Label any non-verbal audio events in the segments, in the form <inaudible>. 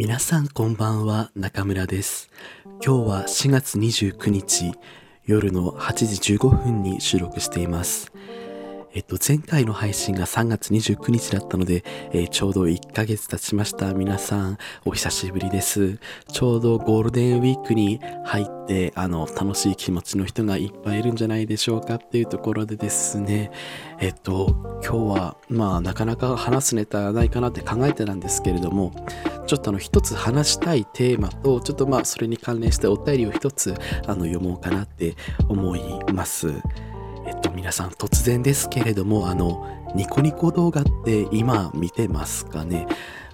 皆さんこんばんは、中村です。今日は4月29日、夜の8時15分に収録しています。えっと、前回の配信が3月29日だったので、えーちょうど1ヶ月経ちました。皆さん、お久しぶりです。ちょうどゴールデンウィークに入って、あの、楽しい気持ちの人がいっぱいいるんじゃないでしょうかっていうところでですね、えっと、今日は、まあ、なかなか話すネタないかなって考えてたんですけれども、ちょっとあの一つ話したいテーマとちょっとまあそれに関連してお便りを一つあの読もうかなって思います。皆さん突然ですけれどもあのニコニコ動画って今見てますかね？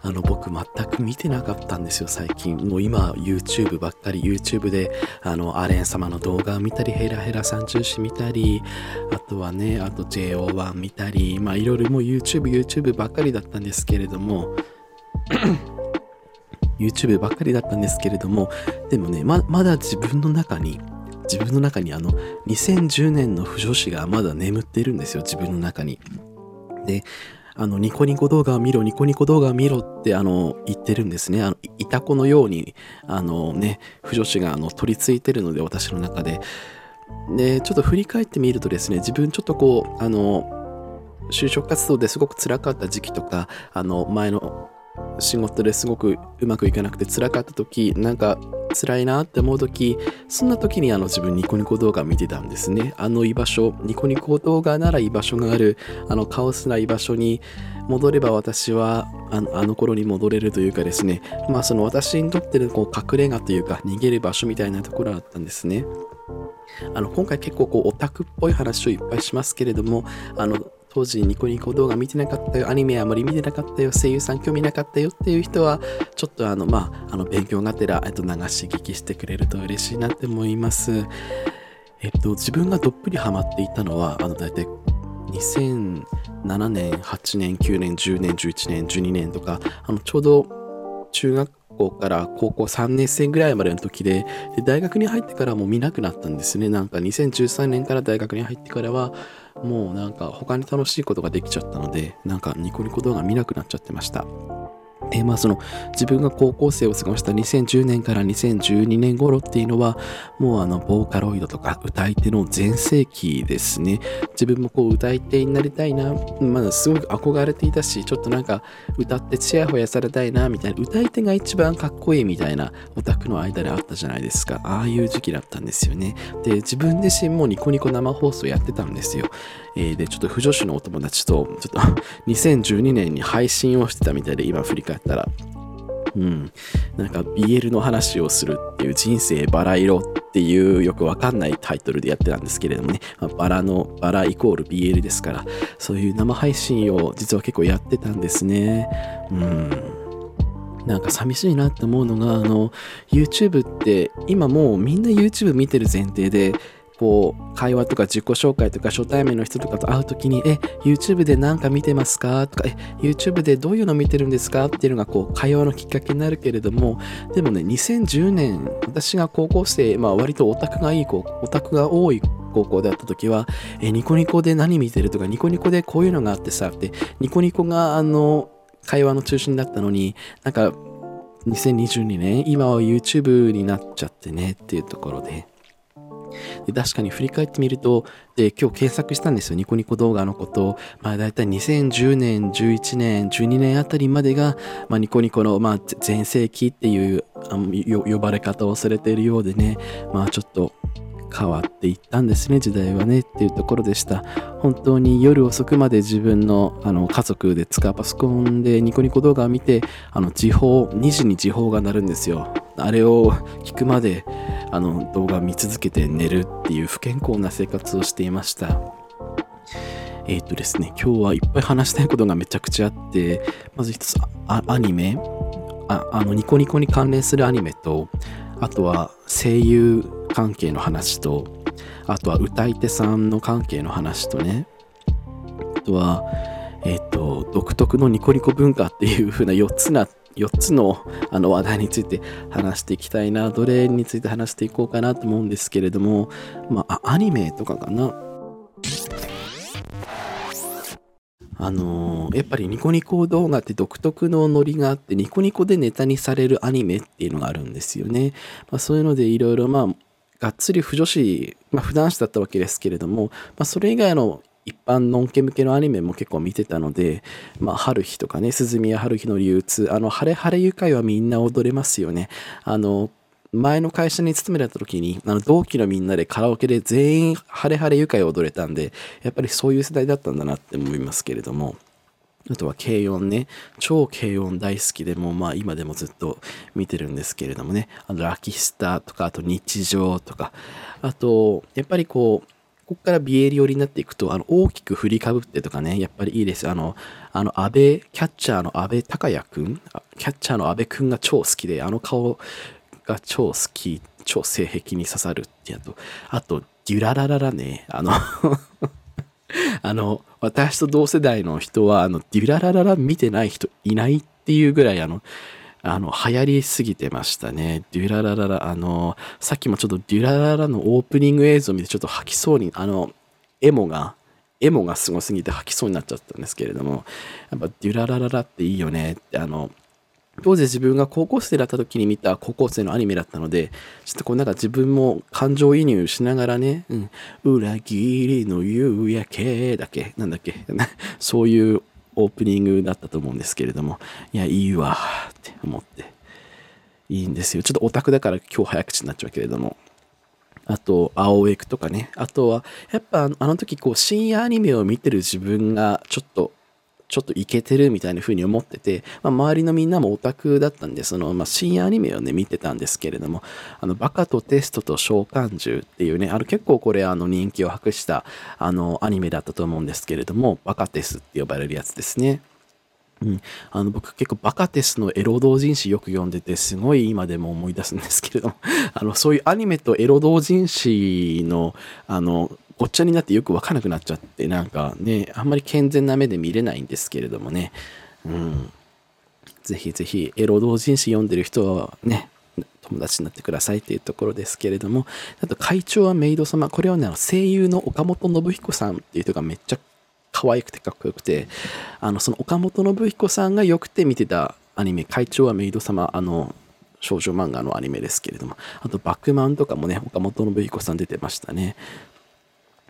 あの僕全く見てなかったんですよ最近。もう今 YouTube ばっかり YouTube であのアレン様の動画を見たりヘラヘラ三重視見たりあとはねあと JO1 見たりまあいろいろもう YouTube YouTube ばっかりだったんですけれども <clears throat> YouTube ばっかりだったんですけれどもでもねままだ自分の中に自分の中にあの2010年の不女子がまだ眠っているんですよ。自分の中に。であのニコニコ動画を見ろニコニコ動画を見ろってあの言ってるんですね。あのいたこのようにあのね不女子があの取り付いてるので私の中で。でちょっと振り返ってみるとですね自分ちょっとこうあの就職活動ですごく辛かった時期とかあの前の仕事ですごくうまくいかなくて辛かった時なんか辛いなって思う時そんな時にあの自分ニコニコ動画見てたんですね。あの居場所ニコニコ動画なら居場所がある。あのカオスな居場所に戻れば私はあのあの頃に戻れるというかですね。まあその私にとってのこう隠れ家というか逃げる場所みたいなところだったんですね。あの今回結構こうオタクっぽい話をいっぱいしますけれどもあの当時ニコニコ動画見てなかったよ。アニメあまり見てなかったよ。声優さん興味なかったよっていう人はちょっとあのまああの勉強がてらえっと流し聞きしてくれると嬉しいなって思います。えっと自分がどっぷりハマっていたのはあの大体2007年8年9年10年11年12年とかあのちょうど中学校から高校3年生ぐらいまでの時でで大学に入ってからもう見なくなったんですね。なんか2013年から大学に入ってからはもうなんか他に楽しいことができちゃったのでなんかニコニコ動画見なくなっちゃってました。えーまあその自分が高校生を過ごした2010年から2012年頃っていうのはもうあのボーカロイドとか歌い手の全盛期ですね。自分もこう歌い手になりたいな。まだすごく憧れていたしちょっとなんか歌ってチヤホヤされたいなみたいな。歌い手が一番かっこいいみたいなオタクの間であったじゃないですか。ああいう時期だったんですよね。で自分自身もニコニコ生放送やってたんですよ。えーでちょっと不女子のお友達とちょっと2012年に配信をしてたみたいで今振り返ったら。うん。なんか BL の話をするっていう人生バラ色っていうよくわかんないタイトルでやってたんですけれどもね、まあバラのバライコール BL ですから。そういう生配信を実は結構やってたんですね。うん。なんか寂しいなって思うのがあの YouTube って今もうみんな YouTube 見てる前提でこう会話とか自己紹介とか初対面の人とかと会うときに「え YouTube で何か見てますか?」とか「え YouTube でどういうの見てるんですか?」っていうのがこう会話のきっかけになるけれどもでもね2010年私が高校生まあ割とオタクがいい子オタクが多い高校であった時は「えニコニコで何見てる?」とか「ニコニコでこういうのがあってさ」ってニコニコがあの会話の中心だったのになんか2022年今は YouTube になっちゃってねっていうところで。で確かに振り返ってみるとで今日検索したんですよ。ニコニコ動画のこと。まあ大体2010年11年12年あたりまでが、まあ、ニコニコの、まあ、全盛期っていうあの呼ばれ方をされているようでね。まあちょっと変わっていったんですね時代はねっていうところでした。本当に夜遅くまで自分のあの家族で使うパソコンでニコニコ動画を見てあの時報2時に時報が鳴るんですよ。あれを聞くまであの動画を見続けて寝るっていう不健康な生活をしていました。えっ、とですね今日はいっぱい話したいことがめちゃくちゃあってまず一つあアニメ。ああのニコニコに関連するアニメとあとは声優関係の話とあとは歌い手さんの関係の話とね。あとはえっ、と独特のニコニコ文化っていう風な4つな4つのあの話題について話していきたいなどれについて話していこうかなと思うんですけれどもまあアニメとかかな。あのーやっぱりニコニコ動画って独特のノリがあって、ニコニコでネタにされるアニメっていうのがあるんですよね。まあ、そういうのでいろいろまあ、がっつり不女子、まあ普段子だったわけですけれども、まあそれ以外の一般のんけ向けのアニメも結構見てたので、まあ、春日とかね、鈴宮春日の流通、あの、晴れ晴れ愉快はみんな踊れますよね。あの、前の会社に勤めてた時に、あの、同期のみんなでカラオケで全員晴れ晴れ愉快を踊れたんで、やっぱりそういう世代だったんだなって思いますけれども。あとは軽音ね。超軽音大好きでもまあ今でもずっと見てるんですけれどもね。あのラキスタとか、あと日常とか。あと、やっぱりこう、ここからビエリ寄りになっていくと、あの、大きく振りかぶってとかね、やっぱりいいです。あの、あの、安倍、キャッチャーの安倍隆也くんキャッチャーの安倍くんが超好きで、あの顔が超好き、超性癖に刺さるってやと、あと、デュララララね、あの、<laughs> あの、私と同世代の人は、あの、デュララララ見てない人いないっていうぐらい、あの、あの、流行りすぎてましたね。デュララララ、あの、さっきもちょっとデュラララのオープニング映像を見てちょっと吐きそうに、あの、エモが、エモがすごすぎて吐きそうになっちゃったんですけれども、やっぱデュララララっていいよね。って、あの、当時自分が高校生だった時に見た高校生のアニメだったので、ちょっとこうなんか自分も感情移入しながらね、うん、裏切りの夕焼けだけなんだっけ <laughs> そういうオープニングだったと思うんですけれども、いや、いいわって思って。いいんですよ。ちょっとオタクだから今日早口になっちゃうけれども。あと、青エクとかね。あとは、やっぱあの時こう深夜アニメを見てる自分がちょっとちょっとイケてるみたいな風に思ってて、まあ、周りのみんなもオタクだったんで、その、まあ、深夜アニメをね、見てたんですけれども、あの、バカとテストと召喚獣っていうね、あの、結構これ、あの、人気を博した、あの、アニメだったと思うんですけれども、バカテスって呼ばれるやつですね。うん、あの僕結構バカテスのエロ同人誌よく読んでてすごい今でも思い出すんですけれどもあのそういうアニメとエロ同人誌のあのごっちゃになってよくわからなくなっちゃってなんかねあんまり健全な目で見れないんですけれどもね。うん。ぜひぜひエロ同人誌読んでる人はね友達になってくださいっていうところですけれども。あと会長はメイド様。これはね声優の岡本信彦さんっていう人がめっちゃ可愛くてかっこよくて。あのその岡本信彦さんがよくて見てたアニメ「会長はメイド様」あの少女漫画のアニメですけれども。あと「バックマン」とかもね岡本信彦さん出てましたね。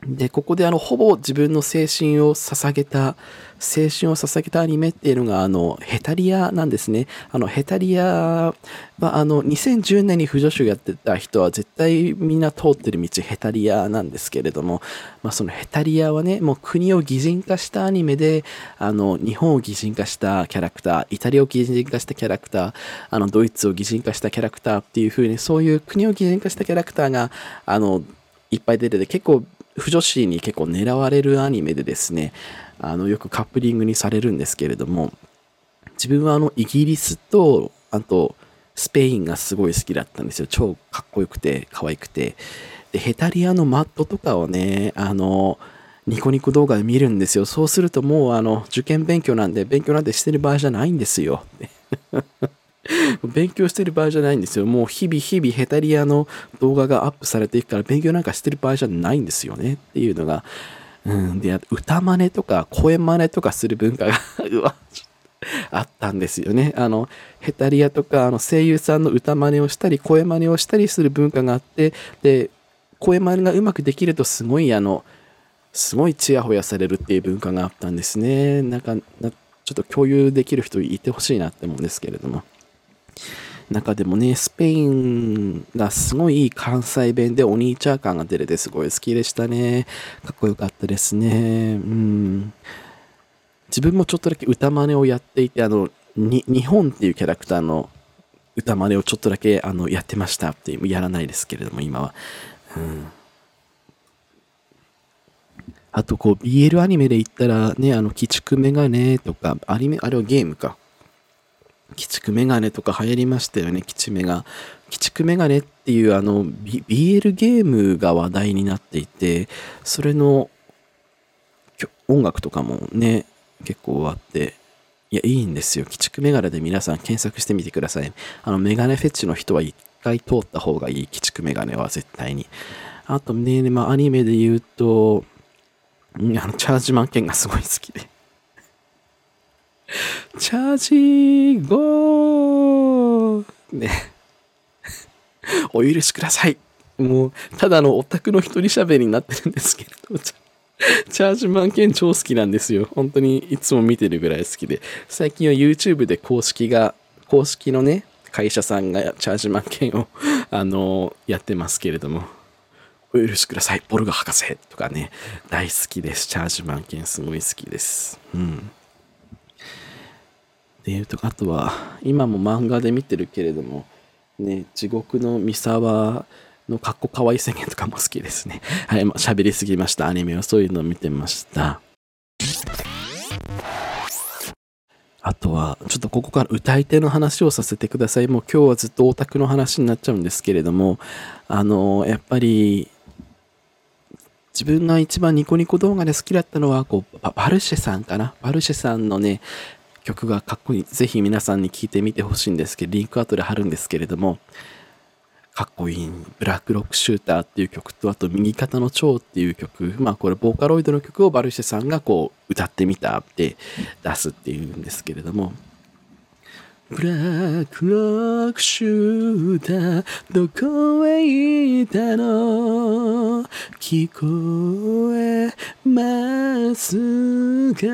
でここであのほぼ自分の青春を捧げた青春を捧げたアニメっていうのがあのヘタリアなんですね。あのヘタリアはあの2010年に不女子やってた人は絶対みんな通ってる道ヘタリアなんですけれども、まあ、そのヘタリアはねもう国を擬人化したアニメであの日本を擬人化したキャラクターイタリアを擬人化したキャラクターあのドイツを擬人化したキャラクターっていう風にそういう国を擬人化したキャラクターがあのいっぱい出てて結構不女子に結構狙われるアニメでですねあのよくカップリングにされるんですけれども自分はあのイギリスとあとスペインがすごい好きだったんですよ。超かっこよくて可愛くて。でヘタリアのマットとかをねあのニコニコ動画で見るんですよ。そうするともうあの受験勉強なんで勉強なんてしてる場合じゃないんですよ。<laughs> 勉強してる場合じゃないんですよ。もう日々日々ヘタリアの動画がアップされていくから勉強なんかしてる場合じゃないんですよねっていうのが、うん、で、歌真似とか声真似とかする文化が <laughs> うわ、あったんですよね。あの、ヘタリアとかあの声優さんの歌真似をしたり声真似をしたりする文化があって、で、声真似がうまくできるとすごいあの、すごいチヤホヤされるっていう文化があったんですね。なんか、ちょっと共有できる人いてほしいなって思うんですけれども。中でもね、スペインがすごい関西弁でお兄ちゃん感が出れてすごい好きでしたね。かっこよかったですね。うん。自分もちょっとだけ歌真似をやっていて、あの、に日本っていうキャラクターの歌真似をちょっとだけあのやってましたっていう、やらないですけれども、今は。うん。あと、こう、BL アニメで言ったらね、あの、鬼畜メガネとか、アニメ、あれはゲームか。鬼畜メガネとか流行りましたよね、鬼畜メガ。鬼畜メガネっていうあの、B、BL ゲームが話題になっていて、それの音楽とかもね、結構あって、いや、いいんですよ。鬼畜メガネで皆さん検索してみてください。あの、メガネフェチの人は一回通った方がいい、鬼畜メガネは絶対に。あとね、まあ、アニメで言うと、あの、チャージマン剣がすごい好きで。チャージゴーね。<laughs> お許しください。もう、ただのオタクの一人喋りになってるんですけれど、チャージマン券超好きなんですよ。本当にいつも見てるぐらい好きで。最近は YouTube で公式が、公式のね、会社さんがチャージマン券を、あの、やってますけれども、お許しください。ボルガ博士とかね、大好きです。チャージマン券すごい好きです。うん。っていうとあとは、今も漫画で見てるけれども、ね、地獄の三沢のかっこかわいい宣言とかも好きですね。<laughs> はい、まあ、喋りすぎました。アニメはそういうのを見てました。あとは、ちょっとここから歌い手の話をさせてください。もう今日はずっとオタクの話になっちゃうんですけれども、あの、やっぱり、自分が一番ニコニコ動画で好きだったのは、こう、バルシェさんかな。バルシェさんのね、曲がかっこいい。ぜひ皆さんに聴いてみてほしいんですけど、リンク後で貼るんですけれども、かっこいい。ブラックロックシューターっていう曲と、あと右肩の蝶っていう曲。まあこれボーカロイドの曲をバルシェさんがこう歌ってみたって出すっていうんですけれども、ブラックロックシューターどこへ行ったの？聞こえますか？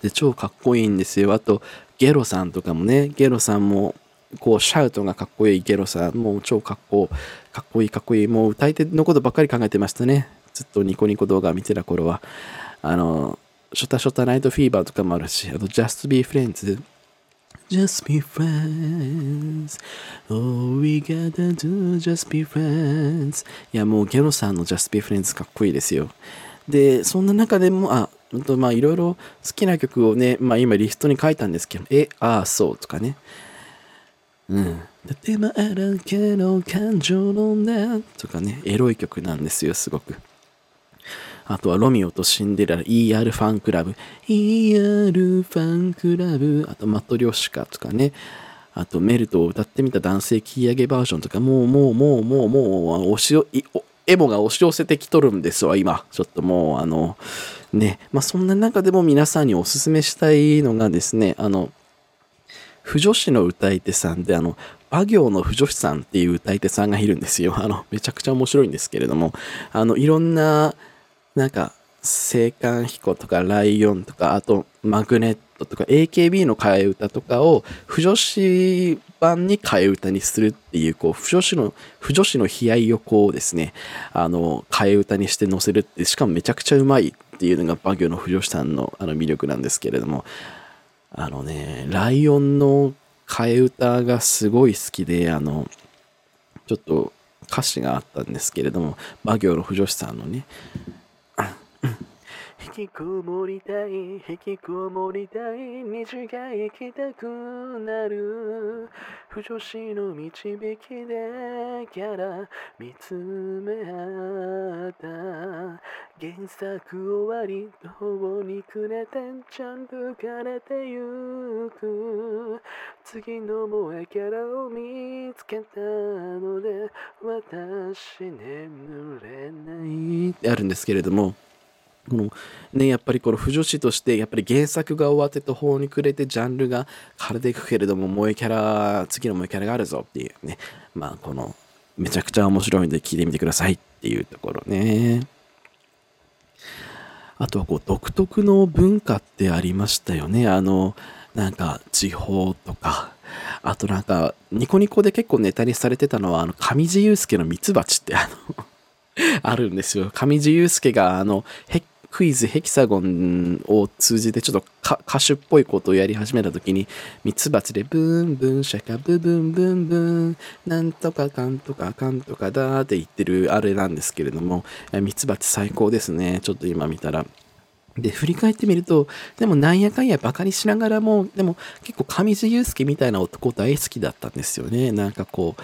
で超かっこいいんですよ。あとゲロさんとかもね、ゲロさんもこうシャウトがかっこいいゲロさんもう超かっこかっこいいかっこいいもう歌い手のことばっかり考えてましたね。ずっとニコニコ動画見てた頃は。あのショタショタナイトフィーバーとかもあるしあと Just Be Friends Just be friends. All we gotta do, just be friends. いや、もうゲロさんの Just be friends かっこいいですよ。で、そんな中でも、あ、とまあいろいろ好きな曲をね、まあ今リストに書いたんですけど、え、ああ、そうとかね。うん。手間だけの感情のねとかね、エロい曲なんですよ、すごく。あとはロミオとシンデレラ、ER ファンクラブ、ER ファンクラブ、あとマトリョシカとかね、あとメルトを歌ってみた男性切り上げバージョンとか、もうもうもうもうもう、押しエモが押し寄せてきとるんですわ、今。ちょっともう、あの、ね、まあそんな中でも皆さんにおすすめしたいのがですね、あの、不女子の歌い手さんで、あの、馬行の不女子さんっていう歌い手さんがいるんですよ。あの、めちゃくちゃ面白いんですけれども、あの、いろんな、なんか、青函彦とかライオンとか、あとマグネットとか AKB の替え歌とかを不女子版に替え歌にするっていう、こう、不女子の、不女子の悲哀をこうですね、あの、替え歌にして載せるって、しかもめちゃくちゃうまいっていうのが馬行の不女子さんのあの魅力なんですけれども、あのね、ライオンの替え歌がすごい好きで、あの、ちょっと歌詞があったんですけれども、魔行の不女子さんのね、引きこもりたい引きこもりたい虹が行きたくなる。不女子の導きでキャラ見つめ合った。原作終わり途に暮れてちゃんと枯れてゆく。次の萌えキャラを見つけたので私眠れない。あるんですけれども。このね、やっぱりこの不女子としてやっぱり原作が終わって途方に暮れてジャンルが枯れていくけれども萌えキャラ次の萌えキャラがあるぞっていうね。まあこのめちゃくちゃ面白いので聞いてみてくださいっていうところね。あとはこう独特の文化ってありましたよね。あのなんか地方とか。あとなんかニコニコで結構ネタにされてたのはあの上地雄介のミツバチってあの <laughs> あるんですよ。上地雄介があのクイズヘキサゴンを通じてちょっと歌手っぽいことをやり始めた時にミツバチでブンブンシャカブブンブンブンなんとかかんとかかんとかだって言ってるあれなんですけれどもミツバチ最高ですねちょっと今見たらで、振り返ってみると、でもなんやかんやバカにしながらも、でも結構上地雄介みたいな男大好きだったんですよね。なんかこう、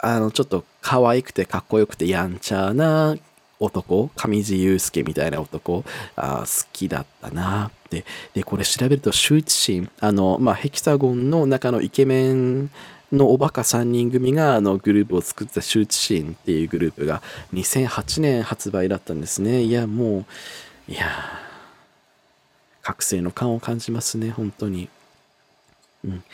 あの、ちょっと可愛くてかっこよくてやんちゃな男、上地雄介みたいな男、あ好きだったなって。で、これ調べると、羞恥心、あの、まあ、ヘキサゴンの中のイケメンのおバカ3人組があのグループを作った羞恥心っていうグループが2008年発売だったんですね。いや、もう、いや覚醒の感を感じますね、本当に。うん。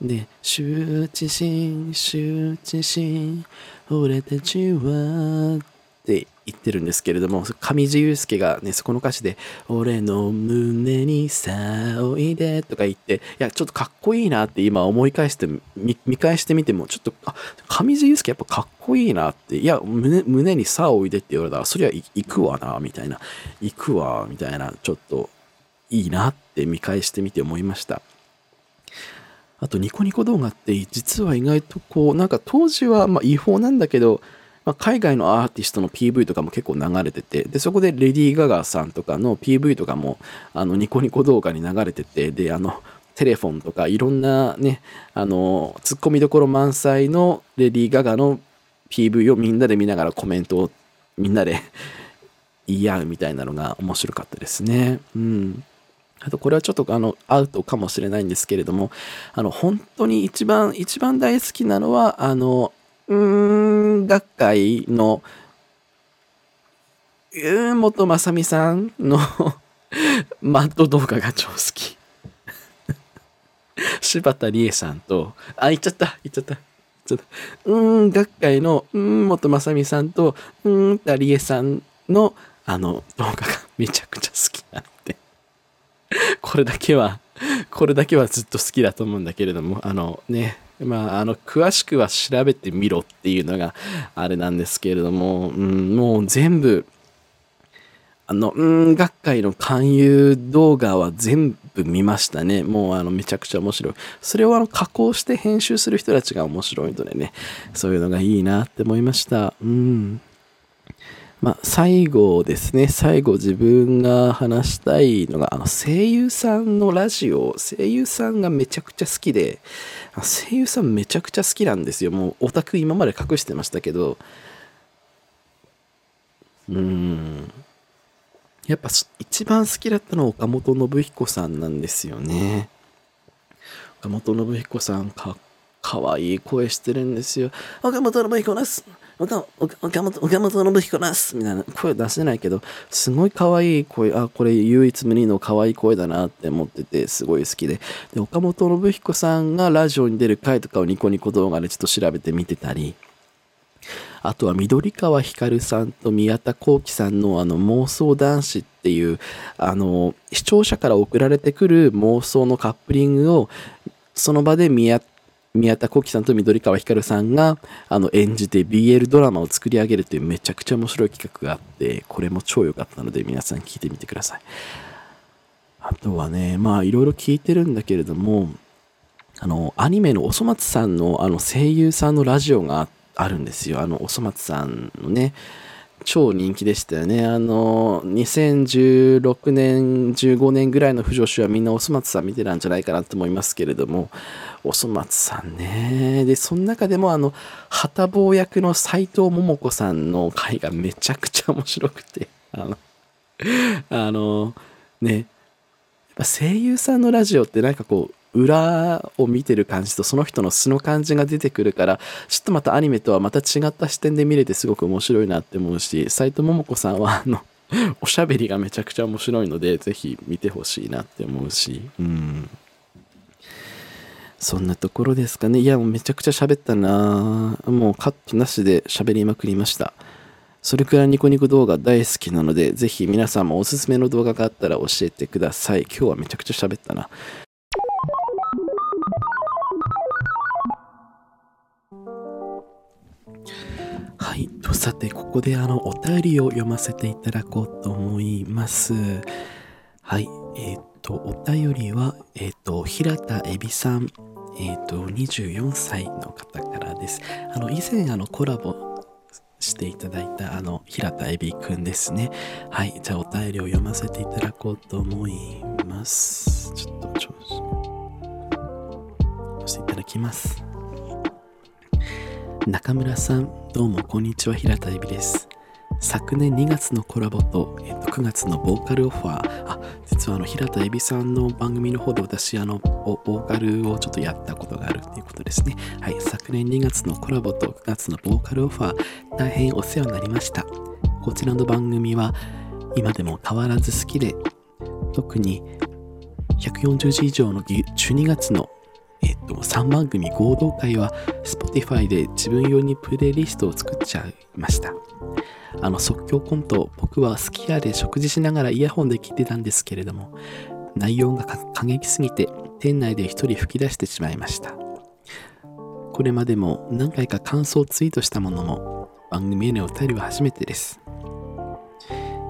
で、羞恥心、羞恥心、俺たちは、って言ってるんですけれども、上地雄介がね、そこの歌詞で、俺の胸にさおいでとか言って、いや、ちょっとかっこいいなって今思い返して見、返してみても、ちょっと、あ、上地雄介やっぱかっこいいなって、いや、胸胸にさおいでって言われたら、そりゃ行くわな、みたいな、行くわ、みたいな、ちょっといいなって見返してみて思いました。あとニコニコ動画って実は意外とこうなんか当時はまあ違法なんだけど、まあ、海外のアーティストの PV とかも結構流れててでそこでレディー・ガガさんとかの PV とかもあのニコニコ動画に流れててであのテレフォンとかいろんなねあのツッコミどころ満載のレディー・ガガの PV をみんなで見ながらコメントをみんなで <laughs> 言い合うみたいなのが面白かったですね。うんあとこれはちょっとあのアウトかもしれないんですけれども、あの本当に一番、一番大好きなのは、あの、うん、学会の、うん、元正美さんの <laughs> マッド動画が超好き。<laughs> 柴田理恵さんと、あ、言っちゃった、言っちゃった。ちょっと、うん、学会の、うん、元正美さんと、うん田、理恵さんの、あの、動画が <laughs> めちゃくちゃ好きなこれだけは、これだけはずっと好きだと思うんだけれども、あのね、まあ、あの、詳しくは調べてみろっていうのがあれなんですけれども、うん、もう全部、あの、うん、学会の勧誘動画は全部見ましたね。もうあの、めちゃくちゃ面白い。それをあの、加工して編集する人たちが面白いのでね、そういうのがいいなって思いました。うん。まあ、最後ですね、最後自分が話したいのが、あの声優さんのラジオ、声優さんがめちゃくちゃ好きで、声優さんめちゃくちゃ好きなんですよ。もうオタク今まで隠してましたけど、うん。やっぱ一番好きだったのは岡本信彦さんなんですよね。岡本信彦さんか、かわいい声してるんですよ。岡本信彦です。岡本岡本信彦ですみたいな声出せないけど、すごい可愛い声、あ、これ唯一無二の可愛い声だなって思ってて、すごい好きで。で、岡本信彦さんがラジオに出る回とかをニコニコ動画でちょっと調べてみてたり、あとは緑川光さんと宮田幸喜さんのあの妄想男子っていうあの視聴者から送られてくる妄想のカップリングをその場で宮宮田幸喜さんと緑川光さんがあの演じて BL ドラマを作り上げるというめちゃくちゃ面白い企画があってこれも超良かったので皆さん聞いてみてください。あとはねまあいろいろ聞いてるんだけれどもあのアニメのおそ松さんのあの声優さんのラジオがあるんですよ。あのおそ松さんのね超人気でしたよね。あの、2016年、15年ぐらいの不女子はみんなおそ松さん見てたんじゃないかなと思いますけれども、おそ松さんね。で、その中でもあの、旗坊役の斎藤桃子さんの回がめちゃくちゃ面白くて、あの、あの、ね、やっぱ声優さんのラジオってなんかこう、裏を見てる感じとその人の素の感じが出てくるからちょっとまたアニメとはまた違った視点で見れてすごく面白いなって思うし斎藤桃子さんはあのおしゃべりがめちゃくちゃ面白いのでぜひ見てほしいなって思うしうんそんなところですかねいやもうめちゃくちゃ喋ったなもうカットなしで喋りまくりましたそれくらいニコニコ動画大好きなので、ぜひ皆さんもおすすめの動画があったら教えてください。今日はめちゃくちゃ喋ったな。はい。と、さて、ここであの、お便りを読ませていただこうと思います。はい。えっ、ー、と、お便りは、えっ、ー、と、平田恵美さん、えっ、ー、と、24歳の方からです。あの、以前、あの、コラボしていただいた、あの、平田恵美くんですね。はい。じゃあ、お便りを読ませていただこうと思います。ちょっと、調子。していただきます。中村さん、どうもこんにちは、平田恵美です。昨年2月のコラボと、えっと、9月のボーカルオファー、あ、実はあの平田恵美さんの番組の方で私、あの、ボーカルをちょっとやったことがあるということですね。はい、昨年2月のコラボと9月のボーカルオファー、大変お世話になりました。こちらの番組は今でも変わらず好きで、特に140字以上の12月のえっと、3番組合同会は Spotify で自分用にプレイリストを作っちゃいました。あの即興コント、僕は好き家で食事しながらイヤホンで聞いてたんですけれども、内容が過激すぎて店内で一人吹き出してしまいました。これまでも何回か感想をツイートしたものも番組へのお便りは初めてです。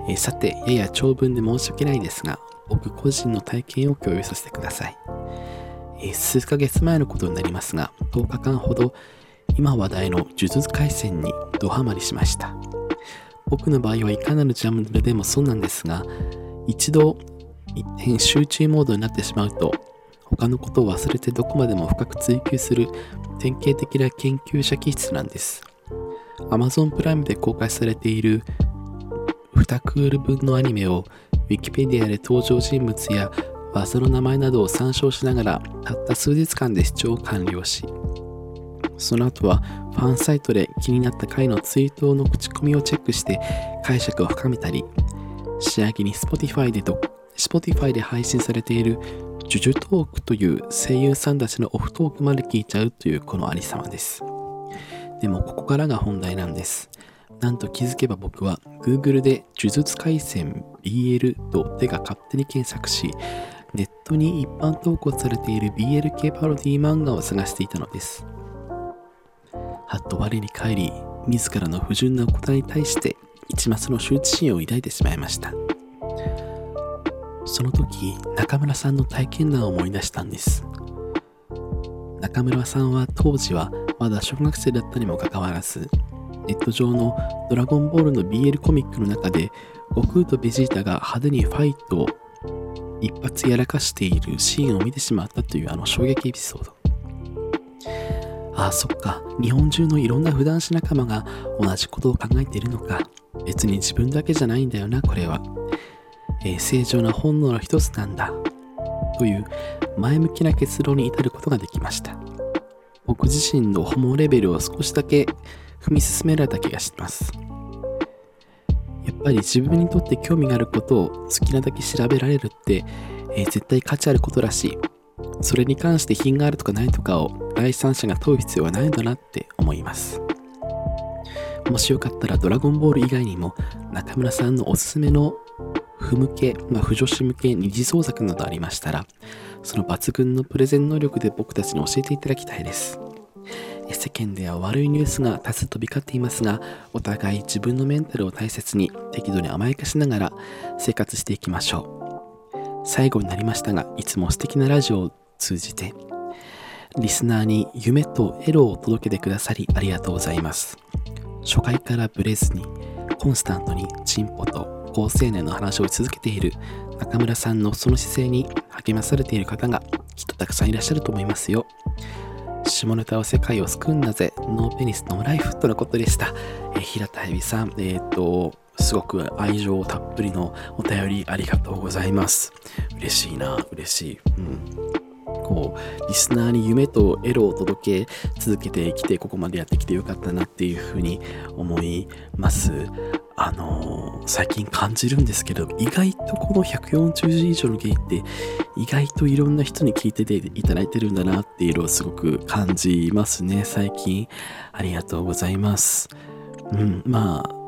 えさて、やや長文で申し訳ないですが、僕個人の体験を共有させてください。数ヶ月前のことになりますが、10日間ほど今話題の呪術廻戦にドハマりしました。僕の場合はいかなるジャンルでもそうなんですが、一度一点集中モードになってしまうと、他のことを忘れてどこまでも深く追求する典型的な研究者気質なんです。Amazon プライムで公開されている2クール分のアニメを Wikipedia で登場人物や技の名前などを参照しながらたった数日間で視聴を完了しその後はファンサイトで気になった回のツイートの口コミをチェックして解釈を深めたり仕上げに Spotify でと Spotify で配信されているジュジュトークという声優さんたちのオフトークまで聞いちゃうというこのありさまです。でもここからが本題なんです。なんと気づけば僕は Google で呪術廻戦 BL と手が勝手に検索し、ネットに一般投稿されている BL 系パロディ漫画を探していたのです。はっと我に返り、自らの不純な行いに対して一抹の羞恥心を抱いてしまいました。その時、中村さんの体験談を思い出したんです。中村さんは当時はまだ小学生だったにもかかわらず、ネット上のドラゴンボールの BL コミックの中で、悟空とベジータが派手にファイトを一発やらかしているシーンを見てしまったというあの衝撃エピソード。ああ、そっか。日本中のいろんな普段子仲間が同じことを考えているのか。別に自分だけじゃないんだよな、これは。えー、正常な本能の一つなんだ。という前向きな結論に至ることができました。僕自身のホモレベルを少しだけ踏み進められた気がします。やっぱり自分にとって興味があることを好きなだけ調べられるって、えー、絶対価値あることらしい。それに関して品があるとかないとかを第三者が問う必要はないんだなって思います。もしよかったらドラゴンボール以外にも中村さんのおすすめの不向け、まあ、不女子向け二次創作などありましたら、その抜群のプレゼン能力で僕たちに教えていただきたいです。世間では悪いニュースが多数飛び交っていますが、お互い自分のメンタルを大切に適度に甘やかしながら生活していきましょう。最後になりましたが、いつも素敵なラジオを通じて、リスナーに夢とエロを届けてくださりありがとうございます。初回からブレずに、コンスタントに進歩と高青年の話を続けている中村さんのその姿勢に励まされている方がきっとたくさんいらっしゃると思いますよ。下ネタは世界を救うんだぜ、ノーペニスノーライフとのことでした。えー、平田恵美さん、えっ、ー、と、すごく愛情たっぷりのお便りありがとうございます。嬉しいな、嬉しい。うん。こう、リスナーに夢とエロを届け続けてきて、ここまでやってきてよかったなっていうふうに思います。あのー、最近感じるんですけど、意外とこの140字以上のゲイって、意外といろんな人に聞いてていただいてるんだなっていうのをすごく感じますね、最近。ありがとうございます。うん、まあ、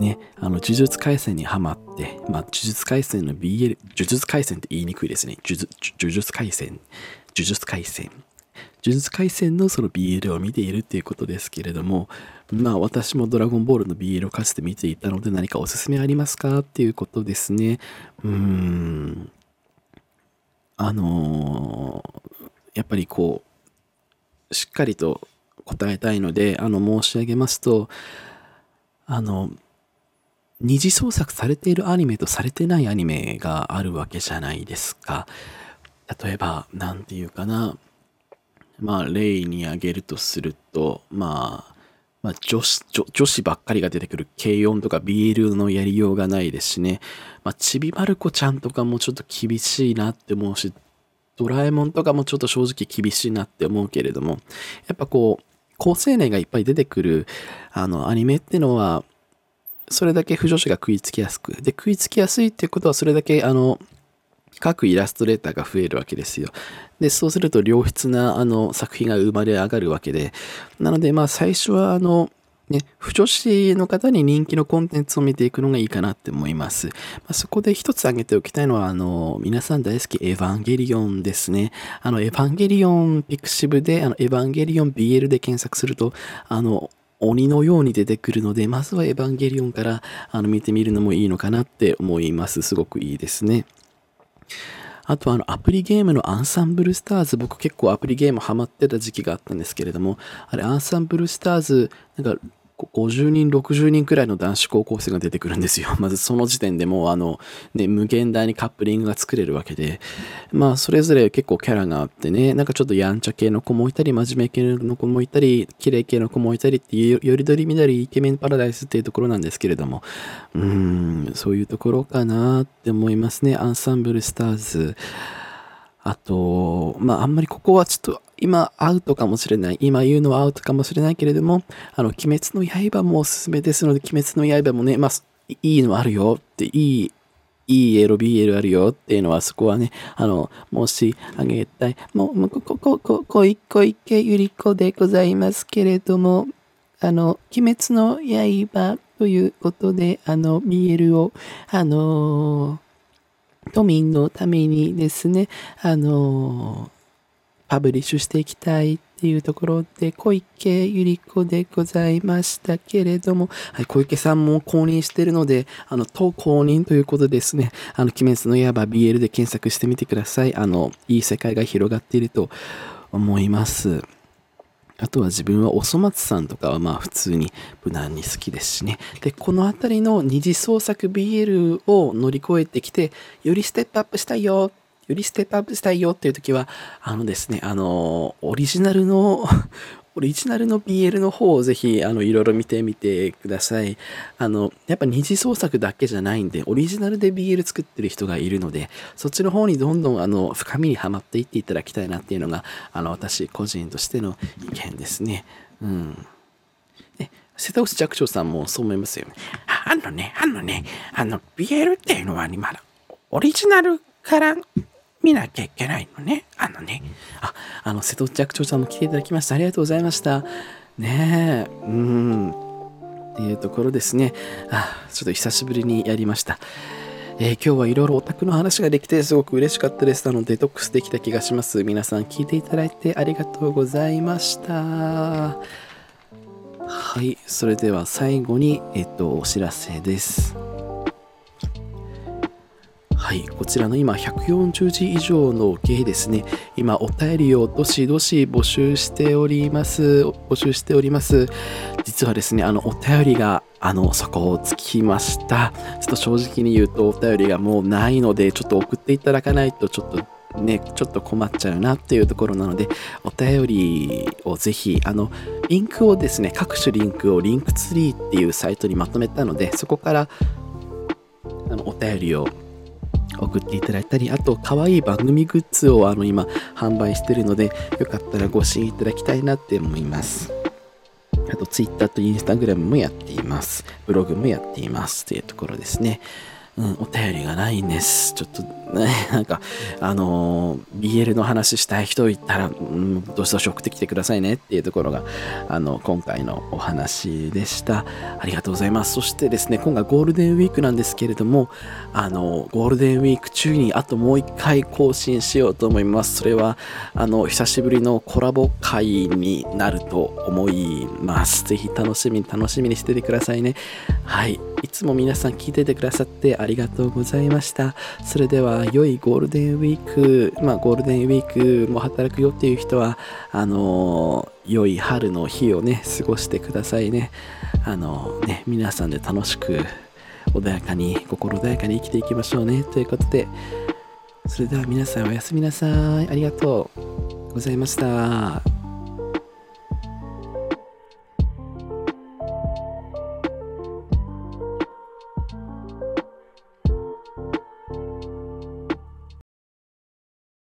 ね、あの、呪術廻戦にハマって、まあ、呪術廻戦の BL、呪術廻戦って言いにくいですね。呪術廻戦、呪術廻戦。呪術廻戦のその BL を見ているっていうことですけれども、まあ私もドラゴンボールの BL をかつて見ていたので何かおすすめありますかっていうことですね。うーん。あのー、やっぱりこう、しっかりと答えたいので、あの申し上げますと、あの、二次創作されているアニメとされてないアニメがあるわけじゃないですか。例えば、なんていうかな。まあ、例に挙げるとすると、まあ、まあ、女子女、子ばっかりが出てくる軽音とか BL のやりようがないですしね。まあ、ちびまる子ちゃんとかもちょっと厳しいなって思うし、ドラえもんとかもちょっと正直厳しいなって思うけれども、やっぱこう、高青年がいっぱい出てくる、あの、アニメってのは、それだけ不女子が食いつきやすく、で、食いつきやすいっていうことは、それだけ、あの、各イラストレーターが増えるわけですよ。で、そうすると良質なあの作品が生まれ上がるわけで、なのでまあ最初はあの、ね、不女子の方に人気のコンテンツを見ていくのがいいかなって思います。まあ、そこで一つ挙げておきたいのは、あの、皆さん大好きエヴァンゲリオンですね。あの、エヴァンゲリオンピクシブで、あの、エヴァンゲリオン BL で検索すると、あの、鬼のように出てくるので、まずはエヴァンゲリオンからあの見てみるのもいいのかなって思います。すごくいいですね。あとあのアプリゲームのアンサンブルスターズ、僕結構アプリゲームハマってた時期があったんですけれども、あれアンサンブルスターズ、なんか50人、60人くらいの男子高校生が出てくるんですよ。<laughs> まずその時点でもうあの、ね、無限大にカップリングが作れるわけで、まあそれぞれ結構キャラがあってね、なんかちょっとやんちゃ系の子もいたり、真面目系の子もいたり、綺麗系の子もいたりっていう、よりどりみどりイケメンパラダイスっていうところなんですけれども、うーん、そういうところかなって思いますね。アンサンブルスターズ。あと、まああんまりここはちょっと今アウトかもしれない。今言うのはアウトかもしれないけれども、あの、鬼滅の刃もおすすめですので、鬼滅の刃もね、まあ、いいのあるよって、いい、いいエロ BL あるよっていうのは、そこはね、あの、申し上げたい。もう、もうこ、こ、こ、こ、小池百合子でございますけれども、あの、鬼滅の刃ということで、あの、BL を、あの都民のためにですね、あのパブリッシュしていきたいっていうところで、小池百合子でございましたけれども、はい、小池さんも公認してるので、あの、当公認ということですね。あの、鬼滅の刃 BL で検索してみてください。あの、いい世界が広がっていると思います。あとは自分はおそ松さんとかはまあ普通に無難に好きですしね。で、この辺りの二次創作 BL を乗り越えてきて、よりステップアップしたいよよりステップアップしたいよっていう時は、あのですね、あの、オリジナルの <laughs> オリジナルの BL の方をぜひ、あの、いろいろ見てみてください。あの、やっぱ二次創作だけじゃないんで、オリジナルで BL 作ってる人がいるので、そっちの方にどんどん、あの、深みにはまっていっていただきたいなっていうのが、あの、私個人としての意見ですね。うん。ね、瀬戸内寂聴さんもそう思いますよね。あのね、あのね、あの、BL っていうのはね、まだ、オリジナルから見なきゃいけないのね。あのね。あ、あの、瀬戸内寂聴さんも来ていただきました。ありがとうございました。ねえ、うん。っていうところですね。あ、ちょっと久しぶりにやりました。えー、今日はいろいろオタクの話ができてすごく嬉しかったです。なので、デトックスできた気がします。皆さん聞いていただいてありがとうございました。はい、それでは最後に、えっと、お知らせです。はい、こちらの今140字以上の芸ですね、今お便りをどしどし募集しております。募集しております。実はですね、あのお便りがあの底をつきました。ちょっと正直に言うとお便りがもうないので、ちょっと送っていただかないとちょっとね、ちょっと困っちゃうなっていうところなので、お便りをぜひ、あの、リンクをですね、各種リンクをリンクツリーっていうサイトにまとめたので、そこからあのお便りを送っていただいたり、あと、可愛い番組グッズをあの今販売してるので、よかったらご支援いただきたいなって思います。あと、Twitter と Instagram もやっています。ブログもやっていますというところですね。うん、お便りがないんです。ちょっとね、<laughs> なんか、あのー、BL の話したい人いたら、うん、どしどし送ってきてくださいねっていうところが、あの、今回のお話でした。ありがとうございます。そしてですね、今回ゴールデンウィークなんですけれども、あの、ゴールデンウィーク中にあともう一回更新しようと思います。それは、あの、久しぶりのコラボ会になると思います。ぜひ楽しみに楽しみにしててくださいね。はい。いつも皆さん聞いててくださってありがとうございました。それでは、良いゴールデンウィーク、まあ、ゴールデンウィークも働くよっていう人は、あのー、良い春の日をね、過ごしてくださいね。あのー、ね、皆さんで楽しく、穏やかに、心穏やかに生きていきましょうね。ということで、それでは皆さんおやすみなさい。ありがとうございました。